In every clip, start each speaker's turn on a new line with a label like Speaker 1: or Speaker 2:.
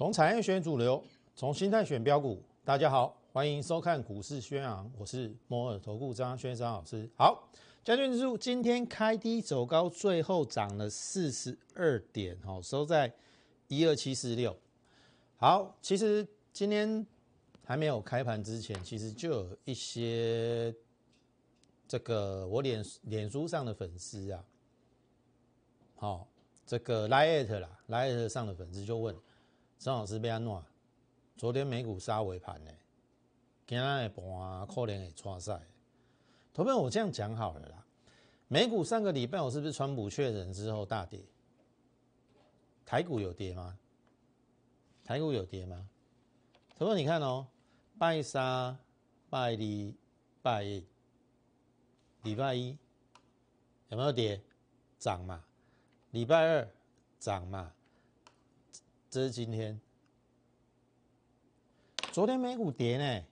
Speaker 1: 从产业选主流，从心态选标股。大家好，欢迎收看股市宣扬，我是摩尔投顾张轩张老师。好，加权指数今天开低走高，最后涨了四十二点，哦，收在一二七四六。好，其实今天还没有开盘之前，其实就有一些这个我脸脸书上的粉丝啊，好，这个 Lite 啦，Lite 上的粉丝就问。张老师被安怎，昨天美股杀尾盘呢，今日的盘可能会创赛。投票我这样讲好了啦，美股上个礼拜我是不是川普确诊之后大跌？台股有跌吗？台股有跌吗？投票你看哦，拜三、拜二、拜一，礼拜一有没有跌？涨嘛？礼拜二涨嘛？这是今天，昨天美股跌呢，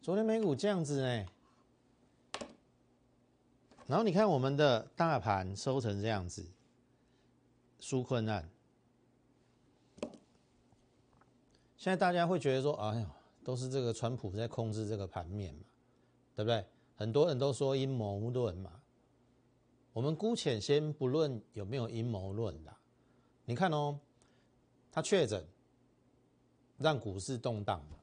Speaker 1: 昨天美股这样子呢，然后你看我们的大盘收成这样子，纾困难，现在大家会觉得说，哎呦，都是这个川普在控制这个盘面嘛，对不对？很多人都说阴谋论嘛，我们姑且先不论有没有阴谋论的，你看哦。他确诊，让股市动荡嘛。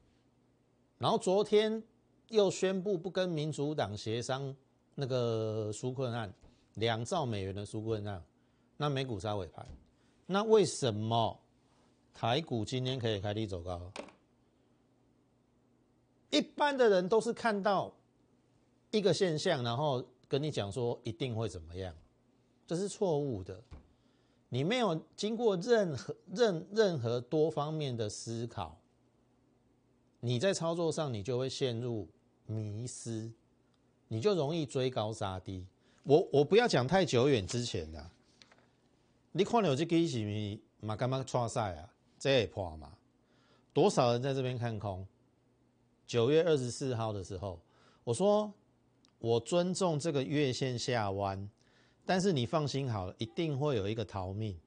Speaker 1: 然后昨天又宣布不跟民主党协商那个纾困案，两兆美元的纾困案，那美股杀尾盘。那为什么台股今天可以开低走高？一般的人都是看到一个现象，然后跟你讲说一定会怎么样，这是错误的。你没有经过任何任任何多方面的思考，你在操作上你就会陷入迷失，你就容易追高杀低。我我不要讲太久远之前的，你看有这个是咪嘛干嘛创赛啊？这也破嘛？多少人在这边看空？九月二十四号的时候，我说我尊重这个月线下弯。但是你放心好了，一定会有一个逃命，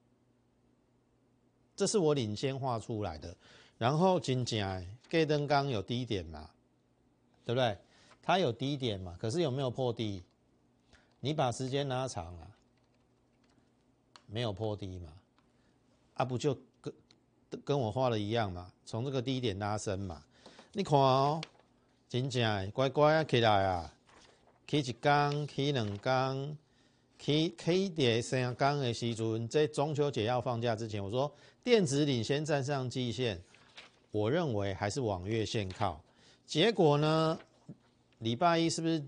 Speaker 1: 这是我领先画出来的。然后金价盖登刚有低点嘛，对不对？它有低点嘛，可是有没有破低？你把时间拉长了，没有破低嘛？啊，不就跟跟我画的一样嘛？从这个低点拉升嘛？你看哦，金价乖乖起来啊，起一缸，起两缸。K K 跌三刚的时阵，在中秋节要放假之前，我说电子领先站上季线，我认为还是往月线靠。结果呢，礼拜一是不是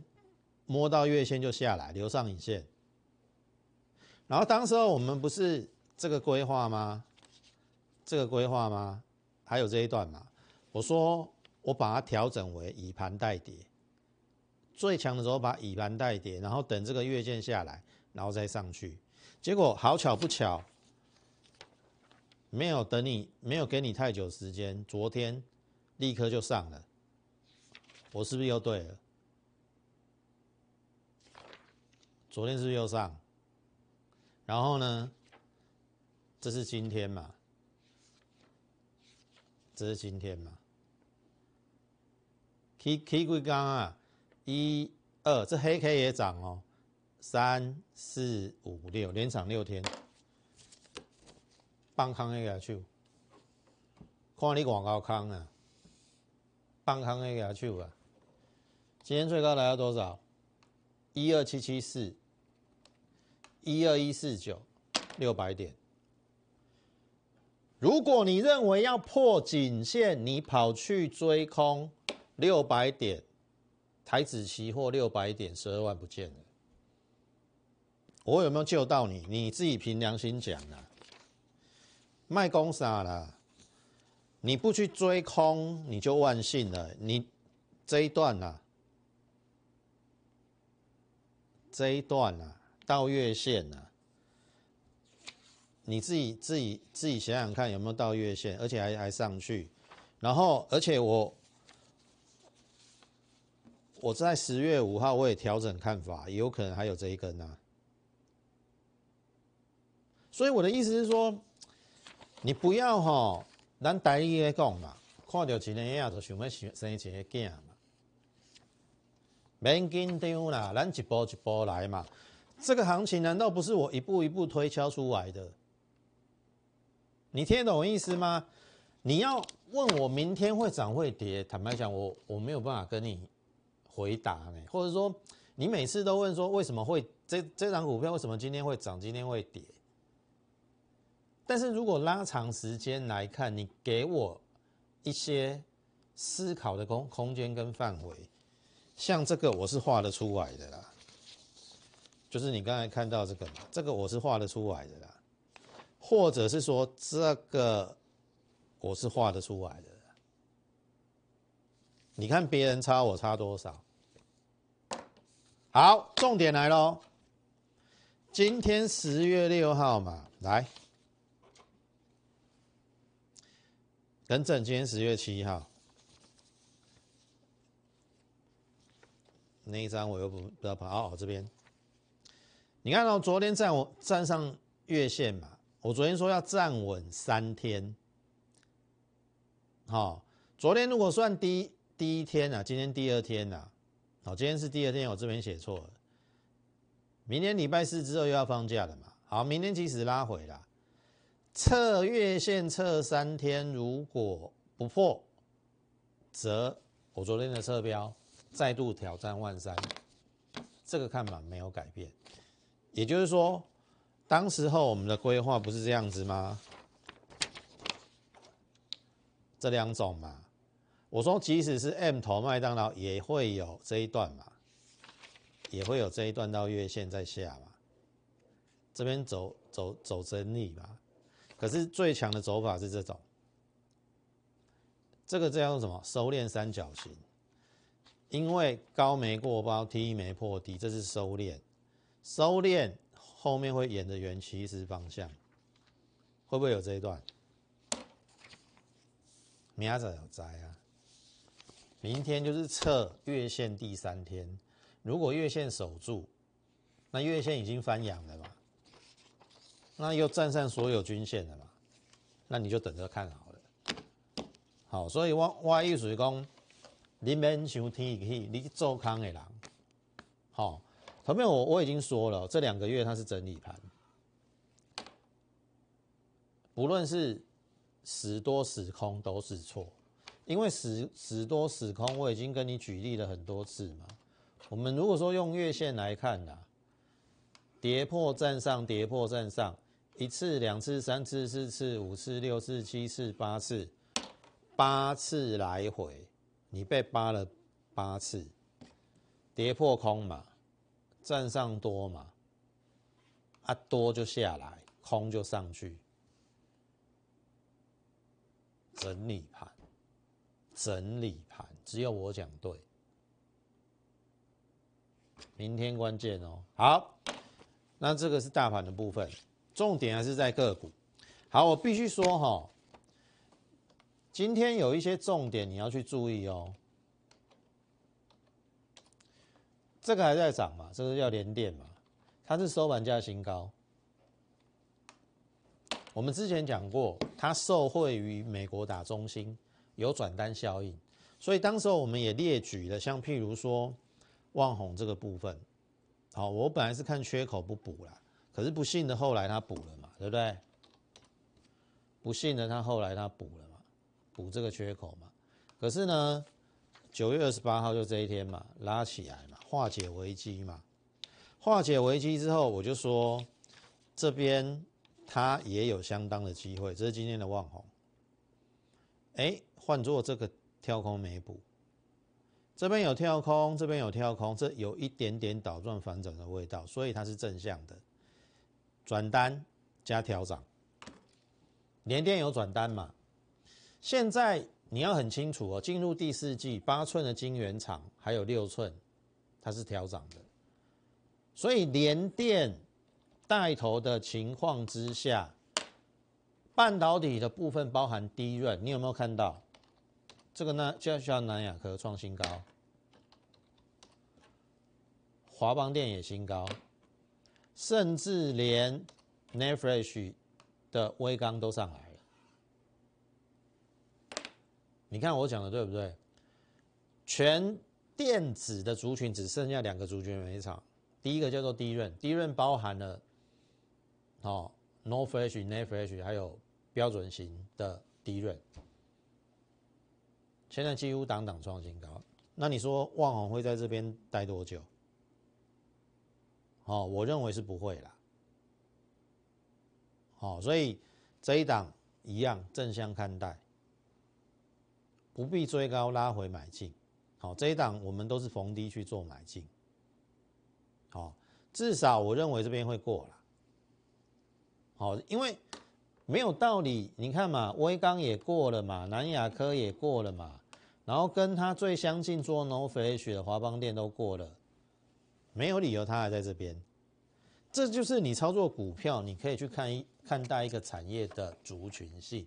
Speaker 1: 摸到月线就下来，留上影线？然后当时候我们不是这个规划吗？这个规划吗？还有这一段嘛？我说我把它调整为以盘代跌，最强的时候把以盘代跌，然后等这个月线下来。然后再上去，结果好巧不巧，没有等你，没有给你太久时间，昨天立刻就上了，我是不是又对了？昨天是不是又上？然后呢？这是今天嘛？这是今天嘛？K K 贵刚啊，一二，这黑 K 也涨哦。三四五六，连涨六天，放空那个去，看你广告康啊，放空那个去啊。今天最高来到多少？一二七七四，一二一四九，六百点。如果你认为要破颈线，你跑去追空六百点，台子期货六百点，十二万不见了。我有没有救到你？你自己凭良心讲啊！卖公啥了？你不去追空，你就万幸了。你这一段啊，这一段啊，到月线啊，你自己自己自己想想看有没有到月线，而且还还上去。然后，而且我我在十月五号我也调整看法，有可能还有这一根呢。所以我的意思是说，你不要哈咱台语咧讲嘛，看到一个影就想要生生一个囝嘛，免紧张啦，咱一步一步来嘛。这个行情难道不是我一步一步推敲出来的？你听得懂意思吗？你要问我明天会涨会跌，坦白讲，我我没有办法跟你回答呢。或者说，你每次都问说为什么会这这张股票为什么今天会涨，今天会跌？但是如果拉长时间来看，你给我一些思考的空空间跟范围，像这个我是画得出来的啦，就是你刚才看到这个，这个我是画得出来的啦，或者是说这个我是画得出来的，你看别人差我差多少？好，重点来喽，今天十月六号嘛，来。等整，今天十月七号，那一张我又不不要跑哦这边，你看到昨天站我站上月线嘛？我昨天说要站稳三天，好，昨天如果算第第一天啊，今天第二天呐，好，今天是第二天，我这边写错了，明天礼拜四之后又要放假了嘛？好，明天即使拉回了。测月线测三天，如果不破，则我昨天的测标再度挑战万三，这个看法没有改变。也就是说，当时候我们的规划不是这样子吗？这两种嘛，我说即使是 M 头麦当劳也会有这一段嘛，也会有这一段到月线在下嘛，这边走走走整理嘛。可是最强的走法是这种，这个叫做什么？收敛三角形，因为高没过高，低没破低，这是收敛。收敛后面会沿着原起始方向，会不会有这一段？明仔有灾啊！明天就是测月线第三天，如果月线守住，那月线已经翻阳了？那又站上所有均线了嘛？那你就等着看好了。好，所以我我意思是讲，你免想天气，你做空的人，好，前面我我已经说了，这两个月它是整理盘，不论是时多时空都是错，因为时时多时空我已经跟你举例了很多次嘛。我们如果说用月线来看呐，跌破站上，跌破站上。一次、两次、三次、四次、五次、六次、七次、八次，八次来回，你被扒了八次，跌破空嘛，站上多嘛，啊多就下来，空就上去，整理盘，整理盘，只有我讲对，明天关键哦，好，那这个是大盘的部分。重点还是在个股。好，我必须说哈，今天有一些重点你要去注意哦。这个还在涨嘛？这个叫连电嘛？它是收盘价新高。我们之前讲过，它受惠于美国打中心有转单效应，所以当时候我们也列举了，像譬如说旺宏这个部分。好，我本来是看缺口不补了。可是不幸的，后来他补了嘛，对不对？不幸的，他后来他补了嘛，补这个缺口嘛。可是呢，九月二十八号就这一天嘛，拉起来嘛，化解危机嘛。化解危机之后，我就说这边它也有相当的机会。这是今天的望红。哎，换做这个跳空没补，这边有跳空，这边有跳空，这有一点点倒转反转的味道，所以它是正向的。转单加调涨，联电有转单嘛？现在你要很清楚哦，进入第四季，八寸的晶圆厂还有六寸，它是调涨的。所以联电带头的情况之下，半导体的部分包含低润，你有没有看到？这个呢，就要需要南亚科创新高，华邦电也新高。甚至连 n e f r e s h 的微钢都上来了，你看我讲的对不对？全电子的族群只剩下两个族群没炒，第一个叫做低润，低润包含了哦，no f r e s h n e f r e s h 还有标准型的低润，现在几乎档档创新高。那你说旺宏会在这边待多久？哦，我认为是不会啦。哦，所以这一档一样正向看待，不必追高拉回买进。好，这一档我们都是逢低去做买进。好，至少我认为这边会过了。好，因为没有道理，你看嘛，威刚也过了嘛，南亚科也过了嘛，然后跟他最相近做 No Flash 的华邦电都过了，没有理由他还在这边。这就是你操作股票，你可以去看一看待一个产业的族群性，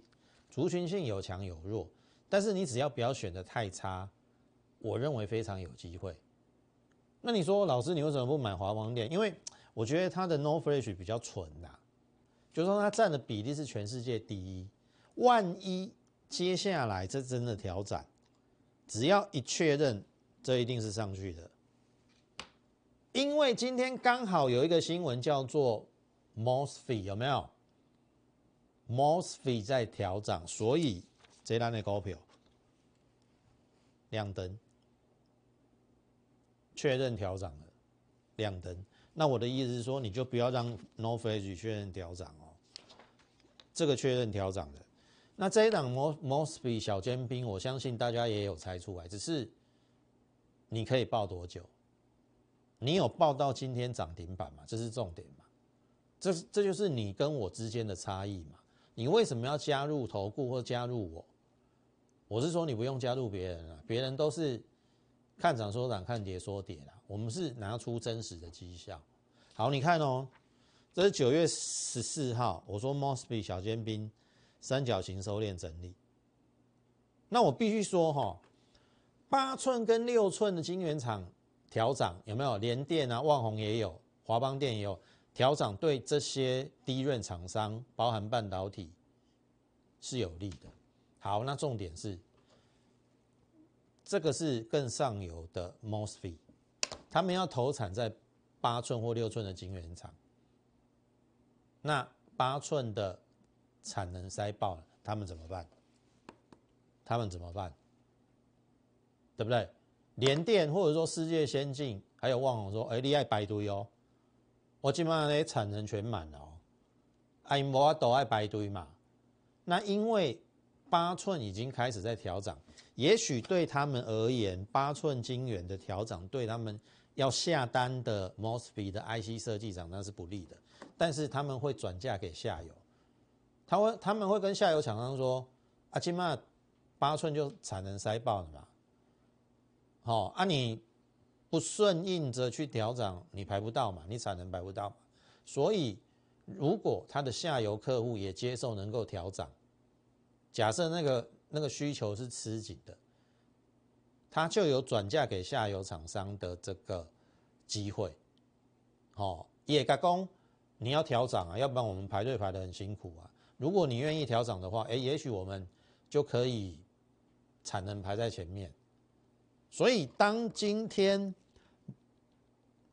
Speaker 1: 族群性有强有弱，但是你只要不要选的太差，我认为非常有机会。那你说老师，你为什么不买华邦电？因为我觉得它的 No Flash 比较纯呐，就说它占的比例是全世界第一。万一接下来这真的调整，只要一确认，这一定是上去的。因为今天刚好有一个新闻叫做 Mosfet 有没有？Mosfet 在调涨，所以这单的股票亮灯，确认调涨了，亮灯。那我的意思是说，你就不要让 n o f a g e 确认调涨哦，这个确认调涨的。那这一档 Mos Mosfet 小尖兵，我相信大家也有猜出来，只是你可以报多久？你有报到今天涨停板吗？这是重点嘛？这这就是你跟我之间的差异嘛？你为什么要加入投顾或加入我？我是说你不用加入别人啊，别人都是看涨说涨，看跌说跌啦。我们是拿出真实的绩效。好，你看哦，这是九月十四号，我说 Mosby 小尖兵三角形收敛整理。那我必须说哈，八寸跟六寸的晶圆厂。调涨有没有？联电啊，旺宏也有，华邦电也有调涨，对这些低润厂商，包含半导体是有利的。好，那重点是这个是更上游的 Mosfet，他们要投产在八寸或六寸的晶圆厂，那八寸的产能塞爆了，他们怎么办？他们怎么办？对不对？联电或者说世界先进，还有旺宏说，哎，你爱排队哦，我基本上那些产能全满了哦，哎，我都爱排队嘛。那因为八寸已经开始在调整，也许对他们而言，八寸晶圆的调整对他们要下单的 Mosfet 的 IC 设计厂那是不利的，但是他们会转嫁给下游，他会他们会跟下游厂商说，啊，起码八寸就产能塞爆了嘛。好啊，你不顺应着去调整，你排不到嘛，你产能排不到嘛。所以，如果他的下游客户也接受能够调整，假设那个那个需求是吃紧的，他就有转嫁给下游厂商的这个机会。好，也加工你要调整啊，要不然我们排队排的很辛苦啊。如果你愿意调整的话，哎，也许我们就可以产能排在前面。所以，当今天，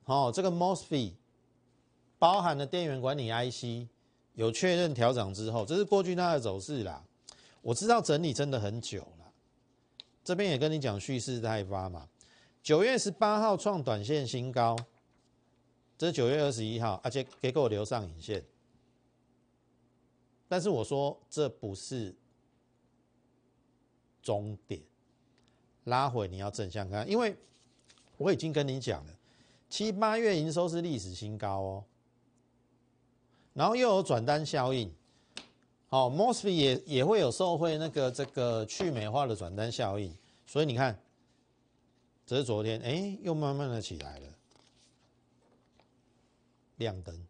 Speaker 1: 哦，这个 Mosfet 包含的电源管理 IC 有确认调整之后，这是过去它的走势啦。我知道整理真的很久了，这边也跟你讲蓄势待发嘛。九月十八号创短线新高，这是九月二十一号，而且给我留上影线。但是我说这不是终点。拉回你要正向看，因为我已经跟你讲了，七八月营收是历史新高哦，然后又有转单效应，好，Mosfet 也也会有受惠那个这个去美化的转单效应，所以你看，这是昨天，哎，又慢慢的起来了，亮灯，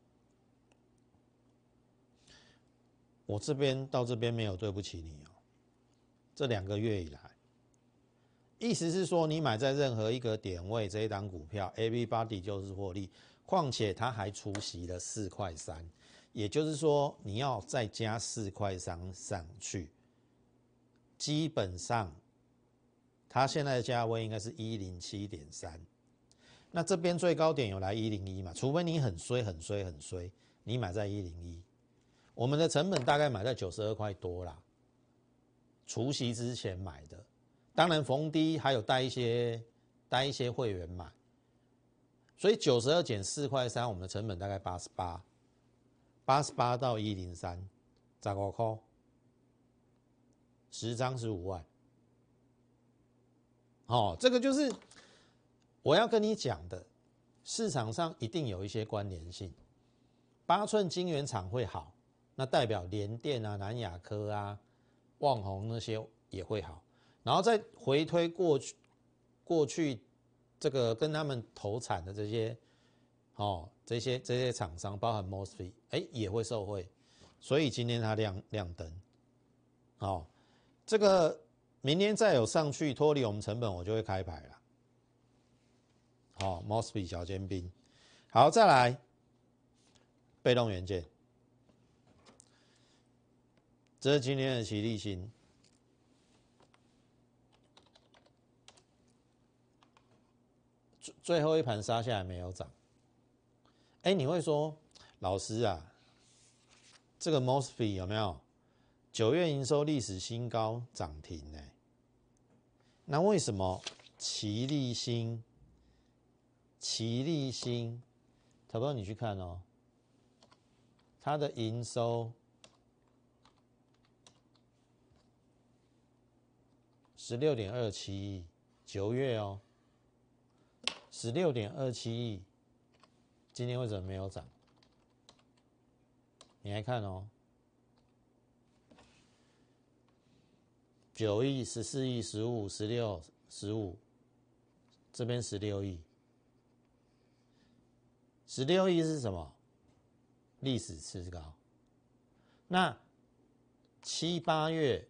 Speaker 1: 我这边到这边没有对不起你哦，这两个月以来。意思是说，你买在任何一个点位，这一档股票，A B Body 就是获利。况且它还出席了四块三，也就是说，你要再加四块三上去，基本上它现在的价位应该是一零七点三。那这边最高点有来一零一嘛？除非你很衰很衰很衰，你买在一零一。我们的成本大概买在九十二块多啦，除夕之前买的，当然逢低还有带一些带一些会员买，所以九十二减四块三，我们的成本大概八十八，八十八到一零三，咋个扣？十张十五万，哦，这个就是我要跟你讲的，市场上一定有一些关联性，八寸晶圆厂会好。那代表联电啊、南亚科啊、旺宏那些也会好，然后再回推过去，过去这个跟他们投产的这些，哦，这些这些厂商，包含 Mosfet，哎，也会受惠，所以今天它亮亮灯，哦，这个明天再有上去脱离我们成本，我就会开牌了，好，Mosfet 小尖兵，好，再来被动元件。这是今天的齐立新，最后一盘杀下来没有涨。哎，你会说，老师啊，这个 Mosfet 有没有九月营收历史新高涨停呢？那为什么齐力新、齐力新，投票你去看哦，它的营收。十六点二七亿，九月哦，十六点二七亿，今天为什么没有涨？你来看哦，九亿、十四亿、十五、十六、十五，这边十六亿，十六亿是什么？历史次高。那七八月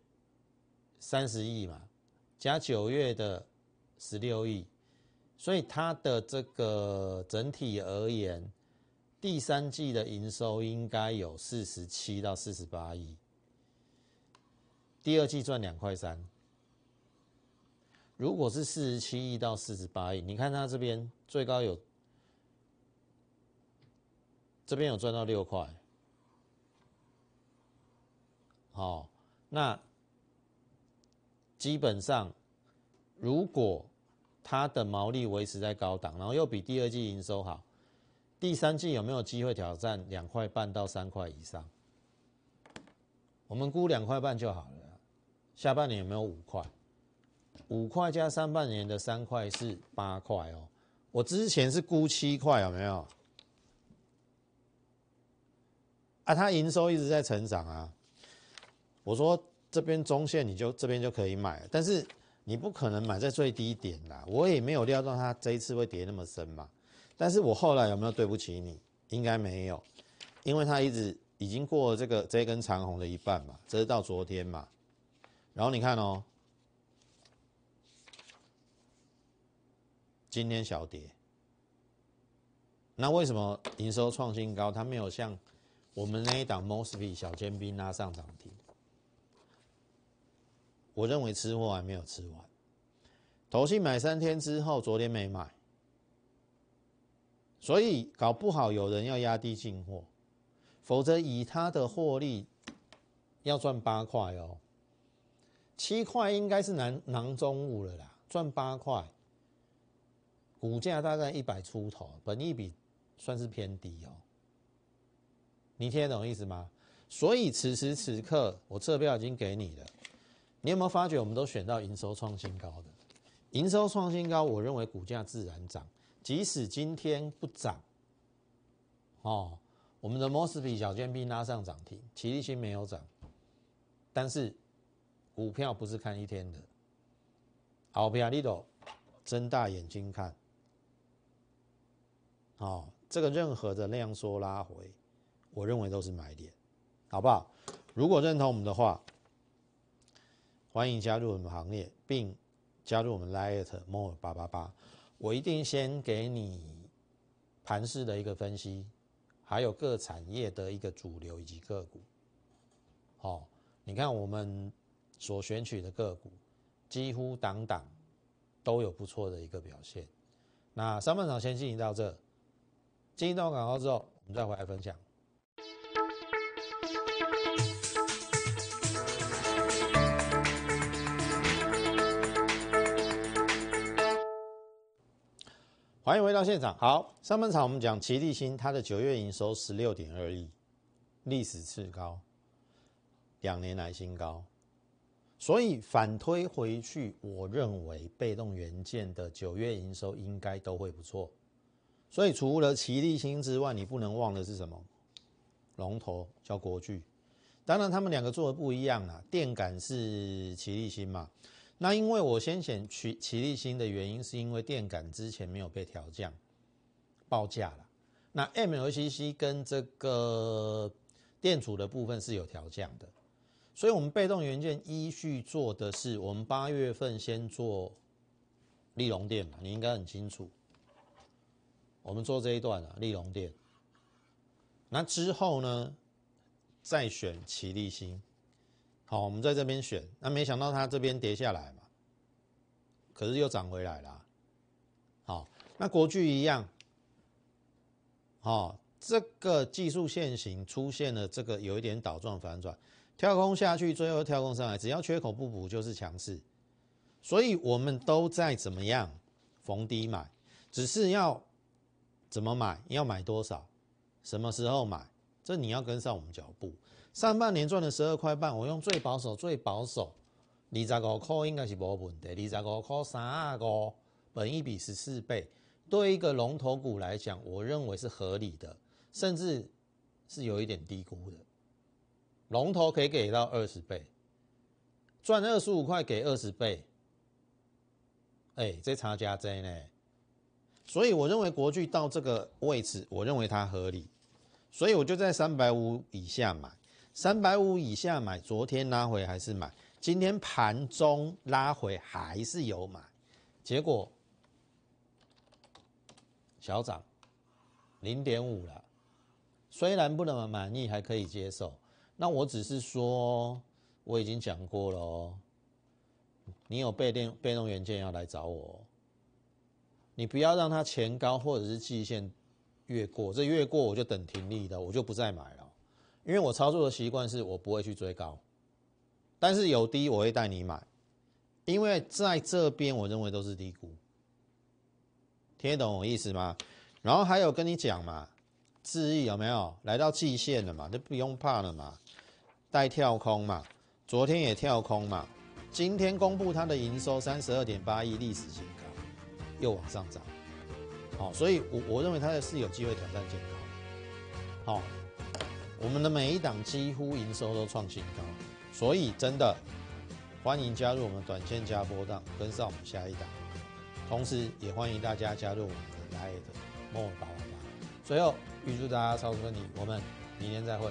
Speaker 1: 三十亿嘛？加九月的十六亿，所以它的这个整体而言，第三季的营收应该有四十七到四十八亿，第二季赚两块三。如果是四十七亿到四十八亿，你看它这边最高有，这边有赚到六块，好，那。基本上，如果它的毛利维持在高档，然后又比第二季营收好，第三季有没有机会挑战两块半到三块以上？我们估两块半就好了。下半年有没有五块？五块加上半年的三块是八块哦。我之前是估七块，有没有？啊，它营收一直在成长啊。我说。这边中线你就这边就可以买，但是你不可能买在最低点啦。我也没有料到它这一次会跌那么深嘛。但是我后来有没有对不起你？应该没有，因为它一直已经过了这个这根长红的一半嘛，这是到昨天嘛。然后你看哦，今天小跌，那为什么营收创新高？它没有像我们那一档 Mosby 小尖兵拉上涨停？我认为吃货还没有吃完，投信买三天之后，昨天没买，所以搞不好有人要压低进货，否则以他的获利要赚八块哦，七块应该是囊囊中物了啦，赚八块，股价大概一百出头，本益比算是偏低哦，你听得懂意思吗？所以此时此刻我这票已经给你了。你有没有发觉，我们都选到营收创新高的，营收创新高，我认为股价自然涨。即使今天不涨，哦，我们的摩斯比小尖兵拉上涨停，奇力新没有涨，但是股票不是看一天的，好，比亚利多睁大眼睛看，哦，这个任何的量缩拉回，我认为都是买点，好不好？如果认同我们的话。欢迎加入我们行列，并加入我们 Lite More 八八八。我一定先给你盘势的一个分析，还有各产业的一个主流以及个股。好，你看我们所选取的个股，几乎档档都有不错的一个表现。那上半场先进行到这，进行到广告之后，我们再回来分享。欢迎回到现场。好，上半场我们讲奇力新，它的九月营收十六点二亿，历史次高，两年来新高。所以反推回去，我认为被动元件的九月营收应该都会不错。所以除了奇力新之外，你不能忘的是什么？龙头叫国巨。当然，他们两个做的不一样啊。电感是奇力新嘛？那因为我先选奇奇力新的原因，是因为电感之前没有被调降报价了。那 MLCC 跟这个电阻的部分是有调降的，所以我们被动元件依序做的是，我们八月份先做利隆电嘛，你应该很清楚。我们做这一段啊，利隆电。那之后呢，再选奇力新。好，我们在这边选，那没想到它这边跌下来嘛，可是又涨回来了。好，那国巨一样，好，这个技术线型出现了这个有一点倒状反转，跳空下去，最后跳空上来，只要缺口不补就是强势，所以我们都在怎么样逢低买，只是要怎么买，要买多少，什么时候买，这你要跟上我们脚步。上半年赚了十二块半，我用最保守、最保守，二十五块应该是无问题。二十五块三个，本一比十四倍，对一个龙头股来讲，我认为是合理的，甚至是有一点低估的。龙头可以给到二十倍，赚二十五块给二十倍，哎，这差价真呢。所以我认为国巨到这个位置，我认为它合理，所以我就在三百五以下买。三百五以下买，昨天拉回还是买，今天盘中拉回还是有买，结果小涨零点五了，虽然不能满意，还可以接受。那我只是说，我已经讲过了哦，你有被动被动元件要来找我，你不要让它前高或者是季线越过，这越过我就等停利的，我就不再买了。因为我操作的习惯是我不会去追高，但是有低我会带你买，因为在这边我认为都是低估，听得懂我意思吗？然后还有跟你讲嘛，智毅有没有来到季线了嘛？就不用怕了嘛，带跳空嘛，昨天也跳空嘛，今天公布它的营收三十二点八亿历史新高，又往上涨，好，所以我我认为它是有机会挑战健康，好。我们的每一档几乎营收都创新高，所以真的欢迎加入我们短线加波档，跟上我们下一档。同时也欢迎大家加入我们的 Light 莫宝宝。最后预祝大家超顺利，我们明天再会。